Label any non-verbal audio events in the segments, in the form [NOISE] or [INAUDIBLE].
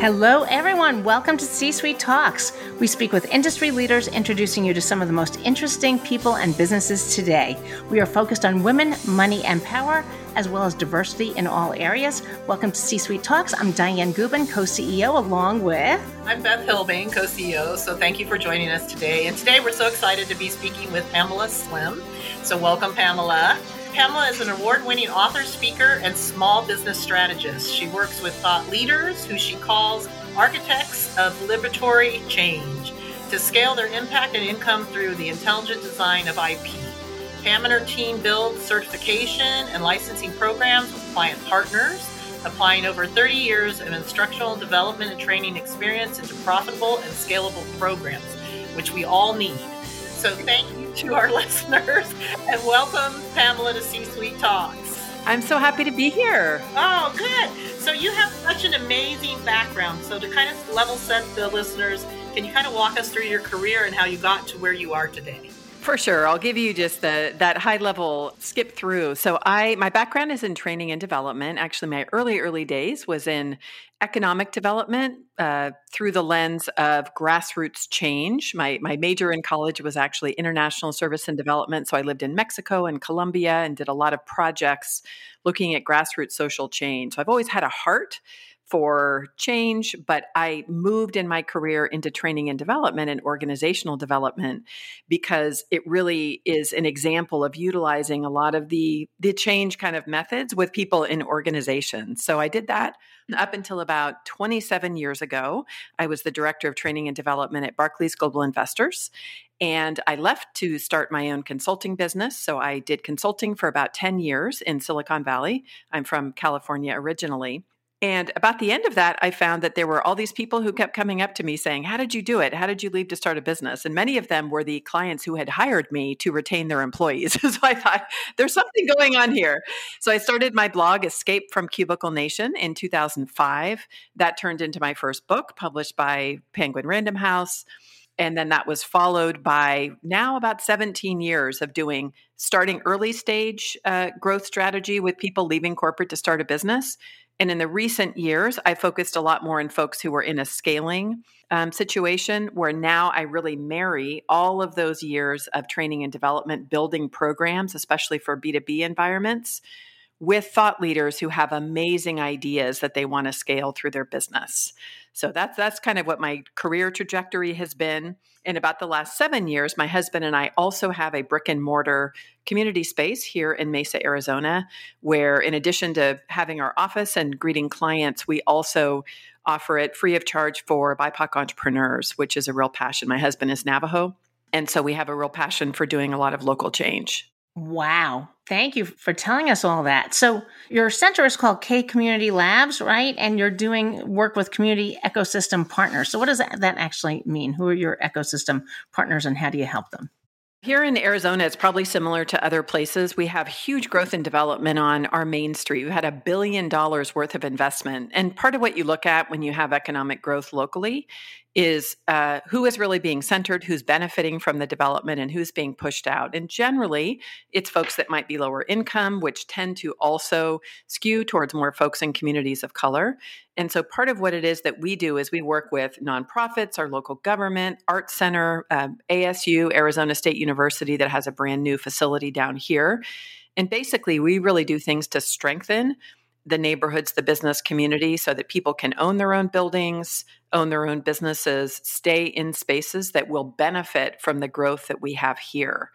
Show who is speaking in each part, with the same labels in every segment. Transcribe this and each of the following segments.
Speaker 1: Hello, everyone. Welcome to C Suite Talks. We speak with industry leaders, introducing you to some of the most interesting people and businesses today. We are focused on women, money, and power, as well as diversity in all areas. Welcome to C Suite Talks. I'm Dianne Gubin, co CEO, along with.
Speaker 2: I'm Beth Hilbane, co CEO. So thank you for joining us today. And today we're so excited to be speaking with Pamela Slim. So welcome, Pamela. Pamela is an award winning author, speaker, and small business strategist. She works with thought leaders who she calls architects of liberatory change to scale their impact and income through the intelligent design of IP. Pam and her team build certification and licensing programs with client partners, applying over 30 years of instructional development and training experience into profitable and scalable programs, which we all need. So thank you to our [LAUGHS] listeners and welcome Pamela to C Suite Talks.
Speaker 3: I'm so happy to be here.
Speaker 2: Oh, good. So you have such an amazing background. So to kind of level set the listeners, can you kind of walk us through your career and how you got to where you are today?
Speaker 3: For sure. I'll give you just the, that high level skip through. So I my background is in training and development. Actually, my early early days was in economic development uh, through the lens of grassroots change. My my major in college was actually international service and development. So I lived in Mexico and Colombia and did a lot of projects looking at grassroots social change. So I've always had a heart for change, but I moved in my career into training and development and organizational development because it really is an example of utilizing a lot of the the change kind of methods with people in organizations. So I did that up until about 27 years ago. I was the director of training and development at Barclays Global Investors and I left to start my own consulting business. So I did consulting for about 10 years in Silicon Valley. I'm from California originally. And about the end of that, I found that there were all these people who kept coming up to me saying, How did you do it? How did you leave to start a business? And many of them were the clients who had hired me to retain their employees. [LAUGHS] so I thought, there's something going on here. So I started my blog, Escape from Cubicle Nation, in 2005. That turned into my first book, published by Penguin Random House. And then that was followed by now about 17 years of doing starting early stage uh, growth strategy with people leaving corporate to start a business and in the recent years, I focused a lot more on folks who were in a scaling um, situation where now I really marry all of those years of training and development, building programs, especially for B2B environments, with thought leaders who have amazing ideas that they want to scale through their business. So that's that's kind of what my career trajectory has been. In about the last seven years, my husband and I also have a brick and mortar community space here in Mesa, Arizona, where in addition to having our office and greeting clients, we also offer it free of charge for BIPOC entrepreneurs, which is a real passion. My husband is Navajo. And so we have a real passion for doing a lot of local change.
Speaker 1: Wow. Thank you for telling us all that. So, your center is called K'é Community Labs, right? And you're doing work with community ecosystem partners. So, what does that, that actually mean? Who are your ecosystem partners and how do you help them?
Speaker 3: Here in Arizona, it's probably similar to other places. We have huge growth and development on our main street. We've had a billion dollars worth of investment. And part of what you look at when you have economic growth locally is uh, who is really being centered, who's benefiting from the development, and who's being pushed out. And generally, it's folks that might be lower income, which tend to also skew towards more folks in communities of color. And so, part of what it is that we do is we work with nonprofits, our local government, Art Center, um, ASU, Arizona State University, that has a brand new facility down here. And basically, we really do things to strengthen the neighborhoods, the business community, so that people can own their own buildings, own their own businesses, stay in spaces that will benefit from the growth that we have here.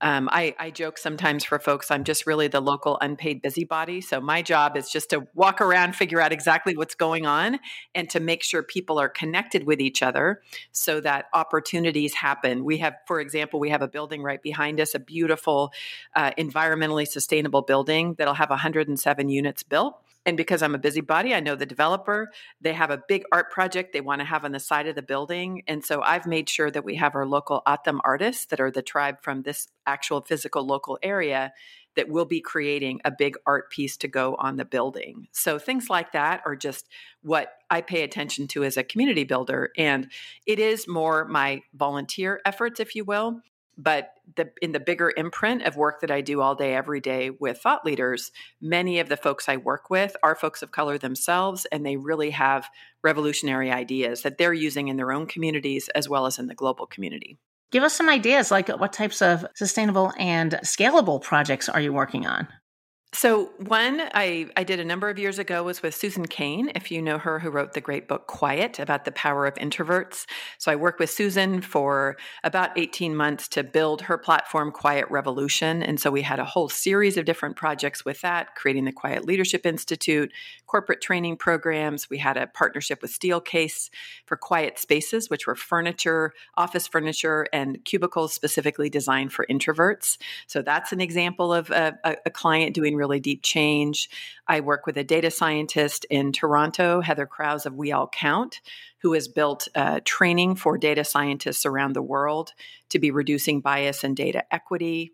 Speaker 3: Um, I, I, joke sometimes for folks, I'm just really the local unpaid busybody. So my job is just to walk around, figure out exactly what's going on, and to make sure people are connected with each other so that opportunities happen. We have, for example, we have a building right behind us, a beautiful, uh, environmentally sustainable building that'll have 107 units built. And because I'm a busybody, I know the developer. They have a big art project they want to have on the side of the building. And so I've made sure that we have our local O'odham artists that are the tribe from this actual physical local area that will be creating a big art piece to go on the building. So things like that are just what I pay attention to as a community builder. And it is more my volunteer efforts, if you will. But the, in the bigger imprint of work that I do all day, every day with thought leaders, many of the folks I work with are folks of color themselves, and they really have revolutionary ideas that they're using in their own communities as well as in the global community.
Speaker 1: Give us some ideas like what types of sustainable and scalable projects are you working on?
Speaker 3: So one I, I did a number of years ago was with Susan Cain, if you know her, who wrote the great book Quiet about the power of introverts. So I worked with Susan for about 18 months to build her platform Quiet Revolution. And so we had a whole series of different projects with that, creating the Quiet Leadership Institute, corporate training programs. We had a partnership with Steelcase for quiet spaces, which were furniture, office furniture, and cubicles specifically designed for introverts. So that's an example of a, a, a client doing really deep change. I work with a data scientist in Toronto, Heather Krause of We All Count, who has built uh, training for data scientists around the world to be reducing bias and data equity.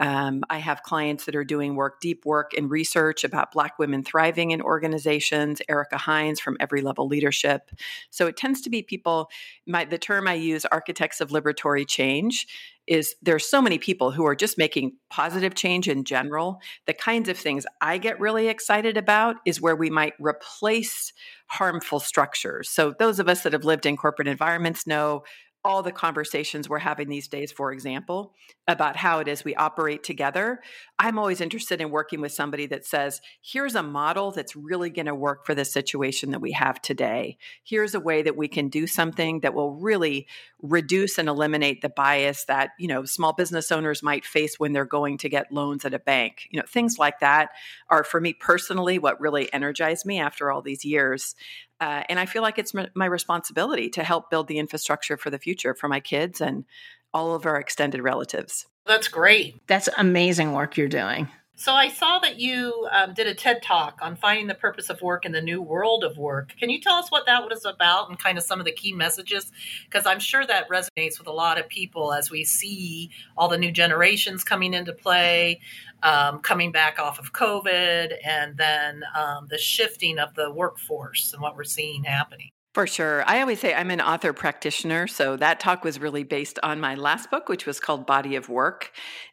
Speaker 3: Um, I have clients that are doing work, deep work in research about Black women thriving in organizations. Erica Hines from Every Level Leadership. So it tends to be people. My, the term I use, architects of liberatory change, is there's so many people who are just making positive change in general. The kinds of things I get really excited about is where we might replace harmful structures. So those of us that have lived in corporate environments know all the conversations we're having these days, for example, about how it is we operate together. I'm always interested in working with somebody that says, here's a model that's really going to work for the situation that we have today. Here's a way that we can do something that will really reduce and eliminate the bias that, you know, small business owners might face when they're going to get loans at a bank. You know, things like that are for me personally what really energized me after all these years. Uh, and I feel like it's my responsibility to help build the infrastructure for the future for my kids and all of our extended relatives.
Speaker 2: That's great.
Speaker 1: That's amazing work you're doing.
Speaker 2: So I saw that you um, did a TED talk on finding the purpose of work in the new world of work. Can you tell us what that was about and kind of some of the key messages? Because I'm sure that resonates with a lot of people as we see all the new generations coming into play, um, coming back off of COVID, and then um, the shifting of the workforce and what we're seeing happening.
Speaker 3: For sure. I always say I'm an author practitioner. So that talk was really based on my last book, which was called Body of Work.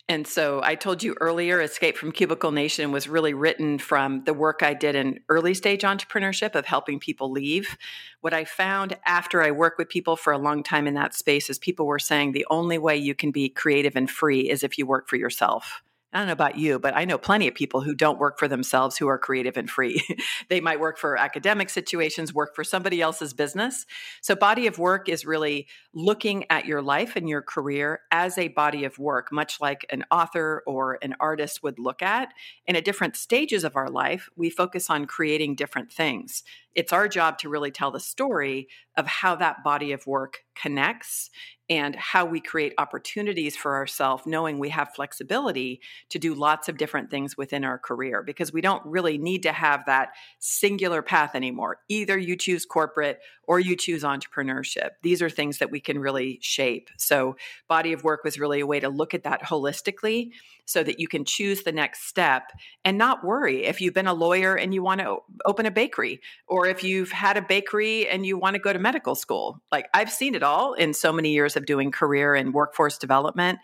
Speaker 3: And so I told you earlier, Escape from Cubicle Nation was really written from the work I did in early stage entrepreneurship of helping people leave. What I found after I worked with people for a long time in that space is people were saying the only way you can be creative and free is if you work for yourself. I don't know about you, but I know plenty of people who don't work for themselves who are creative and free. [LAUGHS] they might work for academic situations, work for somebody else's business. So, body of work is really looking at your life and your career as a body of work, much like an author or an artist would look at. And at different stages of our life, we focus on creating different things. It's our job to really tell the story of how that body of work connects and how we create opportunities for ourselves, knowing we have flexibility to do lots of different things within our career because we don't really need to have that singular path anymore. Either you choose corporate or you choose entrepreneurship. These are things that we can really shape. So, body of work was really a way to look at that holistically so that you can choose the next step and not worry if you've been a lawyer and you want to open a bakery or if you've had a bakery and you want to go to medical school. Like I've seen it all in so many years of doing career and workforce development,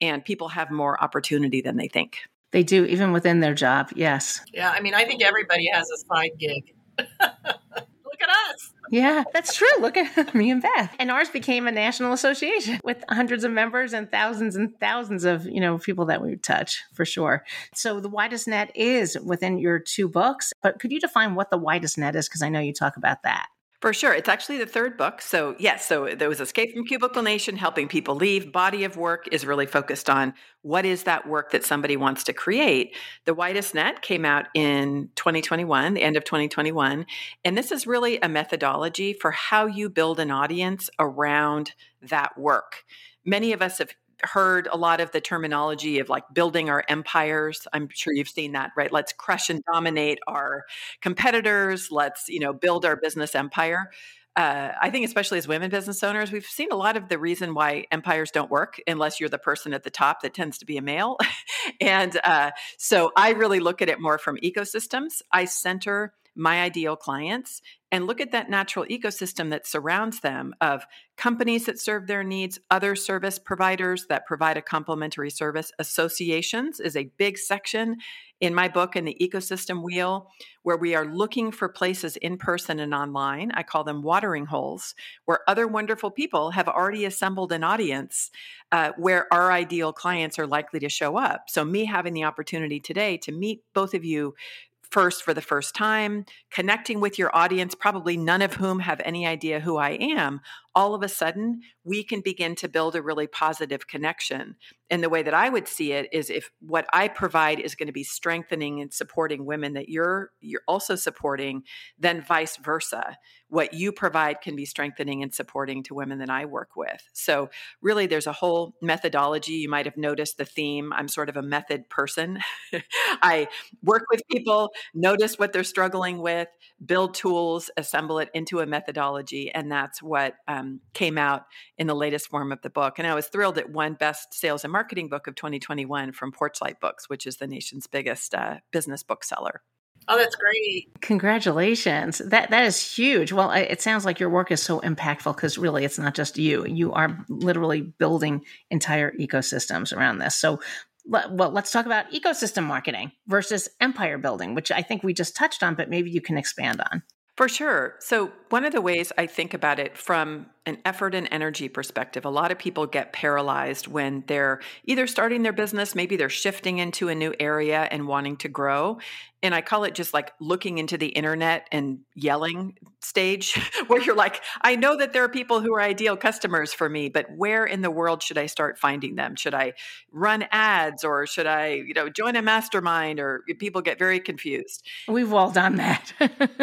Speaker 3: and people have more opportunity than they think.
Speaker 1: They do, even within their job. Yes.
Speaker 2: Yeah. I mean, I think everybody has a side gig. [LAUGHS] Look at us.
Speaker 1: Yeah, that's true. Look at [LAUGHS] me and Beth. And ours became a national association [LAUGHS] with hundreds of members and thousands and thousands of, you know, people that we touch for sure. So the widest net is within your two books, but could you define what the widest net is? Because I know you talk about that.
Speaker 3: For sure. It's actually the third book. So, yes, so there was Escape from Cubicle Nation, helping people leave. Body of work is really focused on what is that work that somebody wants to create. The Widest Net came out in 2021, the end of 2021. And this is really a methodology for how you build an audience around that work. Many of us have heard a lot of the terminology of like building our empires. I'm sure you've seen that, right? Let's crush and dominate our competitors. Let's, you know, build our business empire. Uh, I think, especially as women business owners, we've seen a lot of the reason why empires don't work unless you're the person at the top that tends to be a male. [LAUGHS] and uh, so I really look at it more from ecosystems. I center my ideal clients and look at that natural ecosystem that surrounds them of companies that serve their needs, other service providers that provide a complementary service. Associations is a big section in my book in the ecosystem wheel where we are looking for places in person and online. I call them watering holes where other wonderful people have already assembled an audience uh, where our ideal clients are likely to show up. So, me having the opportunity today to meet both of you first for the first time, connecting with your audience, probably none of whom have any idea who I am, all of a sudden we can begin to build a really positive connection. And the way that I would see it is if what I provide is going to be strengthening and supporting women that you're you're also supporting, then vice versa. What you provide can be strengthening and supporting to women that I work with. So really there's a whole methodology. You might have noticed the theme. I'm sort of a method person. [LAUGHS] I work with people, notice what they're struggling with, build tools, assemble it into a methodology, and that's what um, came out in the latest form of the book. And I was thrilled it won Best Sales and Marketing Book of 2021 from Porchlight Books, which is the nation's biggest uh, business bookseller.
Speaker 2: Oh, that's great!
Speaker 1: Congratulations. That that is huge. Well, it sounds like your work is so impactful because really, it's not just you. You are literally building entire ecosystems around this. So, well, let's talk about ecosystem marketing versus empire building, which I think we just touched on, but maybe you can expand on.
Speaker 3: For sure. So, one of the ways I think about it from an effort and energy perspective, a lot of people get paralyzed when they're either starting their business, maybe they're shifting into a new area and wanting to grow. And I call it just like looking into the internet and yelling stage, [LAUGHS] where you're like, I know that there are people who are ideal customers for me, but where in the world should I start finding them? Should I run ads or should I, you know, join a mastermind or people get very confused?
Speaker 1: We've all done that.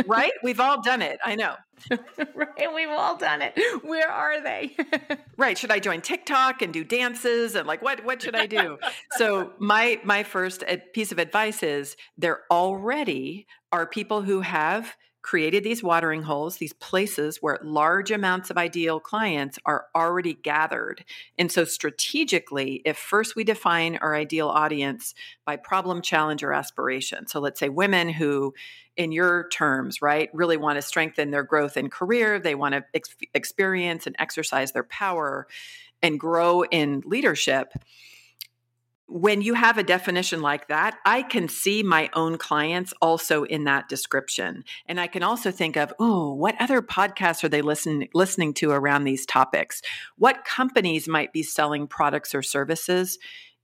Speaker 1: [LAUGHS]
Speaker 3: right? We've all done it. I know. [LAUGHS]
Speaker 1: right, we've all done it. Where are they? [LAUGHS]
Speaker 3: right. Should I join TikTok and do dances and like what what should I do? so my my first piece of advice is there already are people who have created these watering holes, these places where large amounts of ideal clients are already gathered. And so, strategically, if first we define our ideal audience by problem, challenge, or aspiration. So, let's say women who, in your terms, right, really want to strengthen their growth and career, they want to ex- experience and exercise their power and grow in leadership when you have a definition like that, I can see my own clients also in that description. And I can also think of, oh, what other podcasts are they listen, listening to around these topics? What companies might be selling products or services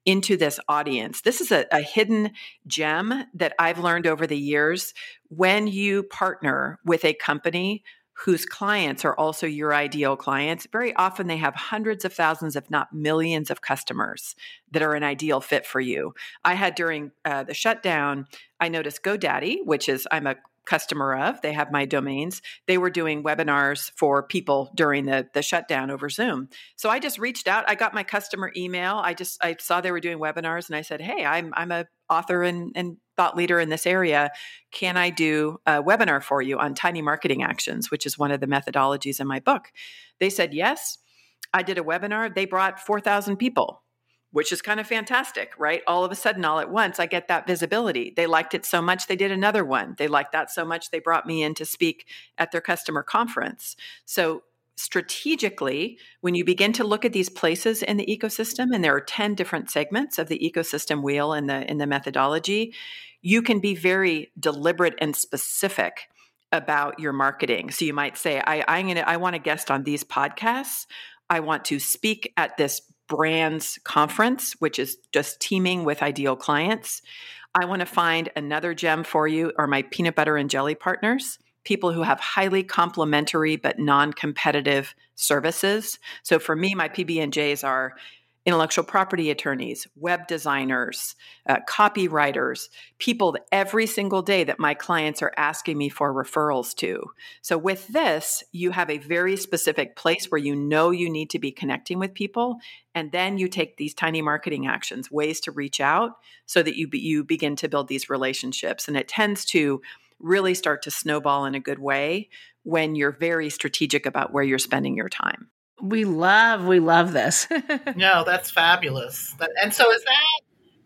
Speaker 3: into this audience? This is a, a hidden gem that I've learned over the years. When you partner with a company whose clients are also your ideal clients, very often they have hundreds of thousands, if not millions, of customers that are an ideal fit for you. I had during uh, the shutdown, I noticed GoDaddy, which is, I'm a customer of. They have my domains. They were doing webinars for people during the the shutdown over Zoom. So I just reached out. I got my customer email. I just I saw they were doing webinars and I said, "Hey, I'm I'm a author and, and thought leader in this area. Can I do a webinar for you on tiny marketing actions, which is one of the methodologies in my book?" They said, "Yes." I did a webinar. They brought 4,000 people which is kind of fantastic, right? All of a sudden, all at once, I get that visibility. They liked it so much, they did another one. They liked that so much, they brought me in to speak at their customer conference. So, strategically, when you begin to look at these places in the ecosystem, and there are 10 different segments of the ecosystem wheel in the, in the methodology, you can be very deliberate and specific about your marketing. So you might say, I, I'm gonna I want to guest on these podcasts. I want to speak at this brands conference, which is just teeming with ideal clients. I want to find another gem for you are my peanut butter and jelly partners, people who have highly complementary but non-competitive services. So for me, my PB&Js are intellectual property attorneys, web designers, uh, copywriters, people every single day that my clients are asking me for referrals to. So, with this, you have a very specific place where you know you need to be connecting with people. And then you take these tiny marketing actions, ways to reach out so that you, be, you begin to build these relationships. And it tends to really start to snowball in a good way when you're very strategic about where you're spending your time.
Speaker 1: We love, we love this. [LAUGHS]
Speaker 2: no, that's fabulous. and so is that,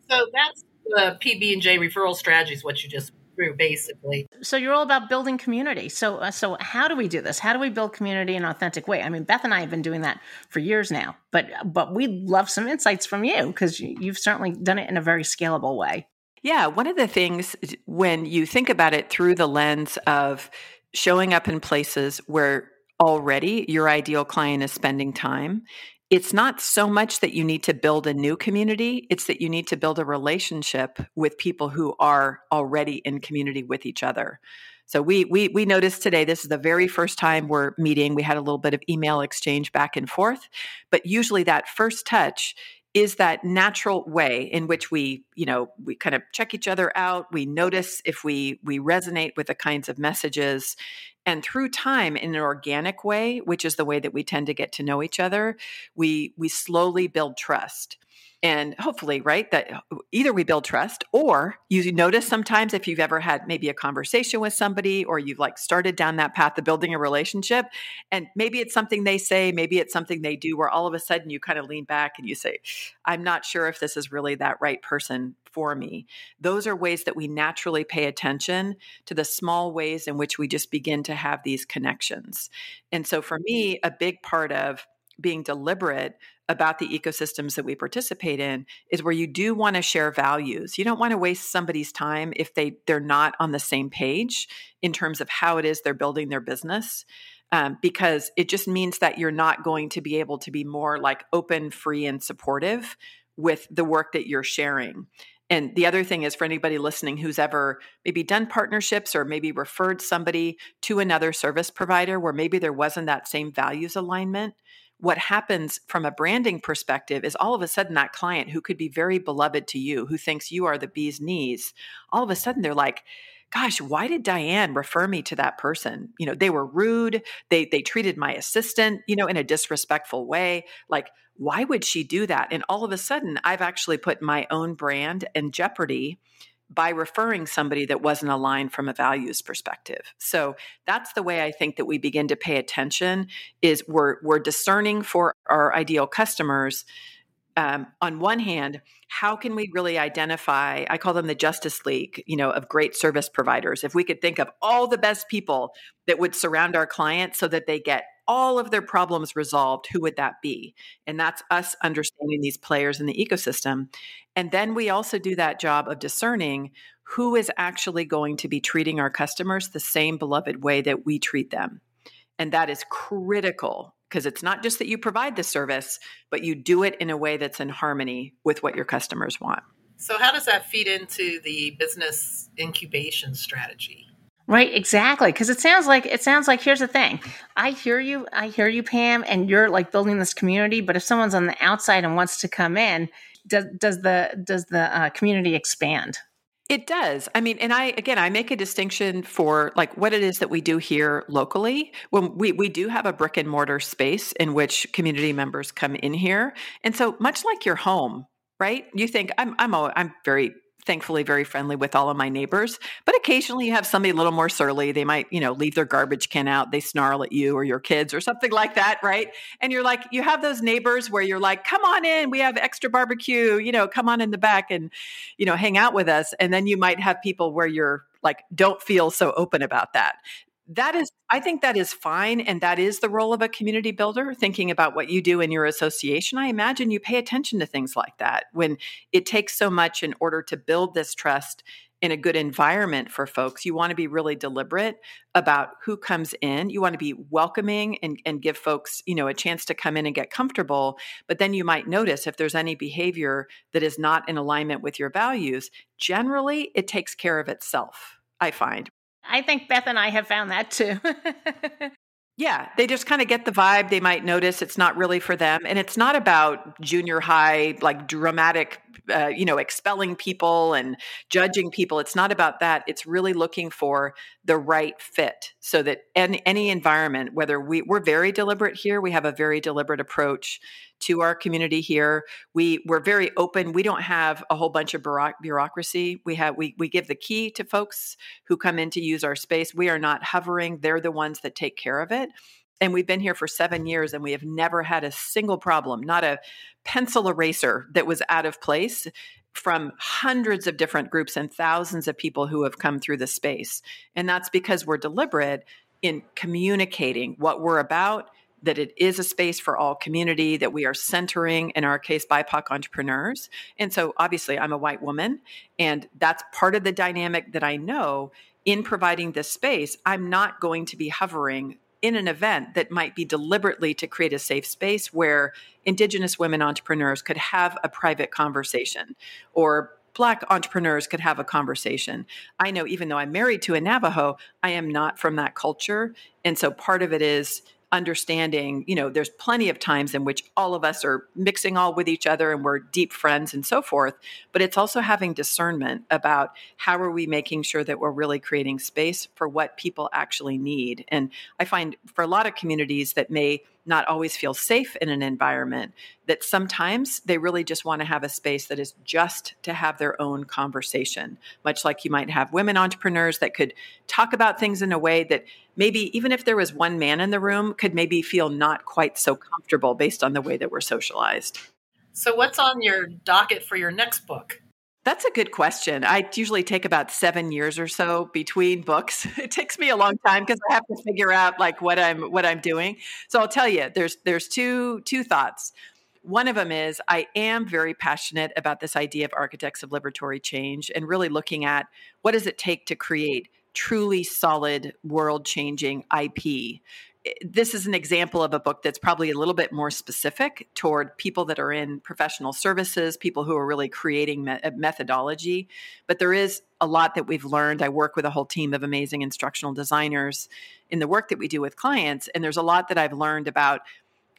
Speaker 2: so that's the PB and J referral strategy is what you just through, basically.
Speaker 1: So you're all about building community. So, uh, so how do we do this? How do we build community in an authentic way? I mean, Beth and I have been doing that for years now, but but we'd love some insights from you because you've certainly done it in a very scalable way.
Speaker 3: Yeah, one of the things when you think about it through the lens of showing up in places where already your ideal client is spending time it's not so much that you need to build a new community, it's that you need to build a relationship with people who are already in community with each other. So we we we noticed today this is the very first time we're meeting. We had a little bit of email exchange back and forth, but usually that first touch is that natural way in which we you know we kind of check each other out we notice if we we resonate with the kinds of messages and through time in an organic way which is the way that we tend to get to know each other we we slowly build trust and hopefully right that uh, either we build trust or you notice sometimes if you've ever had maybe a conversation with somebody or you've like started down that path of building a relationship and maybe it's something they say maybe it's something they do where all of a sudden you kind of lean back and you say i'm not sure if this is really that right person for me. Those are ways that we naturally pay attention to the small ways in which we just begin to have these connections. And so for me a big part of being deliberate about the ecosystems that we participate in is where you do want to share values. You don't want to waste somebody's time if they they're not on the same page in terms of how it is they're building their business. Um, because it just means that you're not going to be able to be more like open, free, and supportive with the work that you're sharing. And the other thing is for anybody listening who's ever maybe done partnerships or maybe referred somebody to another service provider where maybe there wasn't that same values alignment, what happens from a branding perspective is all of a sudden that client who could be very beloved to you, who thinks you are the bee's knees, all of a sudden they're like, gosh, why did Dianne refer me to that person? You know, they were rude. They they treated my assistant, you know, in a disrespectful way. Like, why would she do that? And all of a sudden, I've actually put my own brand in jeopardy by referring somebody that wasn't aligned from a values perspective. So that's the way I think that we begin to pay attention is we're we're discerning for our ideal customers um, on one hand, how can we really identify? I call them the Justice League, you know, of great service providers. If we could think of all the best people that would surround our clients so that they get all of their problems resolved, who would that be? And that's us understanding these players in the ecosystem. And then we also do that job of discerning who is actually going to be treating our customers the same beloved way that we treat them. And that is critical because it's not just that you provide the service, but you do it in a way that's in harmony with what your customers want.
Speaker 2: So, how does that feed into the business incubation strategy?
Speaker 1: Right, exactly. Because it sounds like it sounds like here's the thing. I hear you, I hear you, Pam, and you're like building this community. But if someone's on the outside and wants to come in, does does the does the uh, community expand?
Speaker 3: It does. I mean, and I again, I make a distinction for like what it is that we do here locally. When we we do have a brick and mortar space in which community members come in here, and so much like your home, right? You think I'm I'm a, I'm very thankfully very friendly with all of my neighbors. But occasionally you have somebody a little more surly. They might, you know, leave their garbage can out, they snarl at you or your kids or something like that, right? And you're like, you have those neighbors where you're like, come on in, we have extra barbecue, you know, come on in the back and, you know, hang out with us. And then you might have people where you're like, don't feel so open about that that is i think that is fine and that is the role of a community builder thinking about what you do in your association. I imagine you pay attention to things like that when it takes so much in order to build this trust in a good environment for folks. You want to be really deliberate about who comes in. You want to be welcoming and, and give folks you know a chance to come in and get comfortable but then you might notice if there's any behavior that is not in alignment with your values generally it takes care of itself I find.
Speaker 1: I think Beth and I have found that too. [LAUGHS]
Speaker 3: yeah, they just kind of get the vibe. They might notice it's not really for them. And it's not about junior high, like dramatic, uh, you know, expelling people and judging people. It's not about that. It's really looking for the right fit so that in any environment, whether we, we're very deliberate here, we have a very deliberate approach to our community here. We we're very open. We don't have a whole bunch of bureaucracy. We have we we give the key to folks who come in to use our space. We are not hovering. They're the ones that take care of it. And we've been here for seven years and we have never had a single problem, not a pencil eraser that was out of place from hundreds of different groups and thousands of people who have come through the space. And that's because we're deliberate in communicating what we're about, that it is a space for all community, that we are centering, in our case, BIPOC entrepreneurs. And so obviously, I'm a white woman, and that's part of the dynamic that I know in providing this space. I'm not going to be hovering in an event that might be deliberately to create a safe space where Indigenous women entrepreneurs could have a private conversation or Black entrepreneurs could have a conversation. I know even though I'm married to a Navajo, I am not from that culture. And so part of it is understanding, you know, there's plenty of times in which all of us are mixing all with each other and we're deep friends and so forth, but it's also having discernment about how are we making sure that we're really creating space for what people actually need. And I find for a lot of communities that may not always feel safe in an environment, that sometimes they really just want to have a space that is just to have their own conversation, much like you might have women entrepreneurs that could talk about things in a way that maybe even if there was one man in the room, could maybe feel not quite so comfortable based on the way that we're socialized.
Speaker 2: So, what's on your docket for your next book?
Speaker 3: That's a good question. I usually take about seven years or so between books. [LAUGHS] It takes me a long time because I have to figure out like what I'm what I'm doing. So I'll tell you, there's there's two two thoughts. One of them is I am very passionate about this idea of architects of liberatory change and really looking at what does it take to create truly solid world changing IP this is an example of a book that's probably a little bit more specific toward people that are in professional services, people who are really creating me- uh, methodology. But there is a lot that we've learned. I work with a whole team of amazing instructional designers in the work that we do with clients. And there's a lot that I've learned about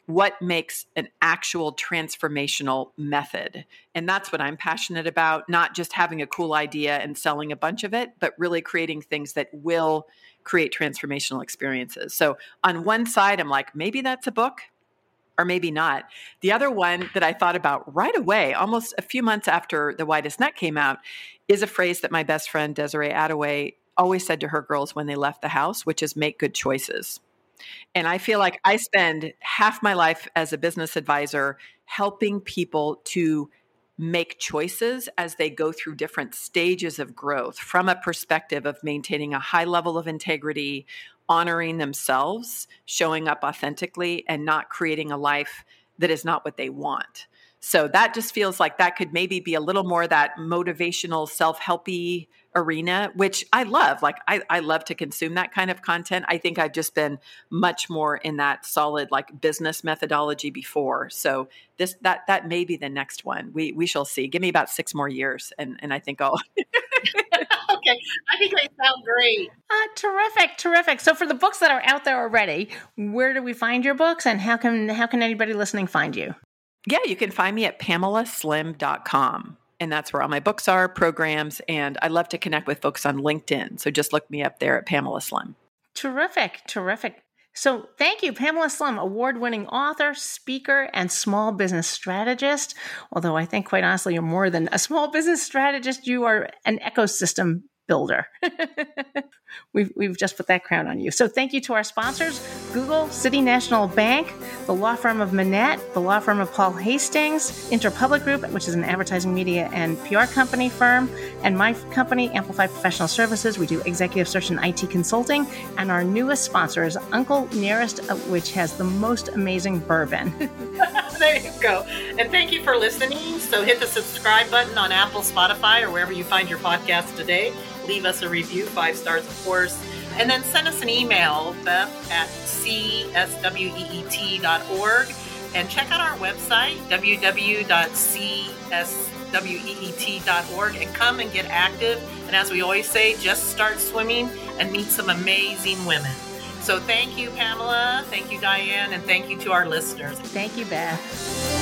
Speaker 3: what makes an actual transformational method. And that's what I'm passionate about, not just having a cool idea and selling a bunch of it, but really creating things that will create transformational experiences. So on one side, I'm like, maybe that's a book or maybe not. The other one that I thought about right away, almost a few months after The Widest Net came out, is a phrase that my best friend Desiree Adaway always said to her girls when they left the house, which is make good choices. And I feel like I spend half my life as a business advisor helping people to make choices as they go through different stages of growth from a perspective of maintaining a high level of integrity, honoring themselves, showing up authentically, and not creating a life that is not what they want. So that just feels like that could maybe be a little more that motivational, self helpy arena, which I love. Like I, I love to consume that kind of content. I think I've just been much more in that solid like business methodology before. So this that that may be the next one. We we shall see. Give me about six more years, and and I think I'll. [LAUGHS]
Speaker 2: okay, I think they sound great.
Speaker 1: Uh, terrific, terrific. So for the books that are out there already, where do we find your books, and how can how can anybody listening find you?
Speaker 3: Yeah, you can find me at pamelaslim.com and that's where all my books are, programs, and I love to connect with folks on LinkedIn. So just look me up there at Pamela Slim.
Speaker 1: Terrific, terrific. So, thank you, Pamela Slim, award winning author, speaker, and small business strategist. Although I think, quite honestly, you're more than a small business strategist, you are an ecosystem builder. [LAUGHS] we've, we've just put that crown on you. So thank you to our sponsors Google, City National Bank, the law firm of Manatt, the law firm of Paul Hastings, Interpublic Group, which is an advertising media and PR company firm, and my company, Amplify Professional Services. We do executive search and IT consulting. And our newest sponsor is Uncle Nearest, uh, which has the most amazing bourbon. [LAUGHS] [LAUGHS]
Speaker 2: there you go. And thank you for listening. So hit the subscribe button on Apple, Spotify, or wherever you find your podcast today leave us a review, five stars, of course. And then send us an email, Beth at csweet.org. And check out our website, www.csweet.org, and come and get active. And as we always say, just start swimming and meet some amazing women. So thank you, Pamela. Thank you, Dianne. And thank you to our listeners.
Speaker 1: Thank you, Beth.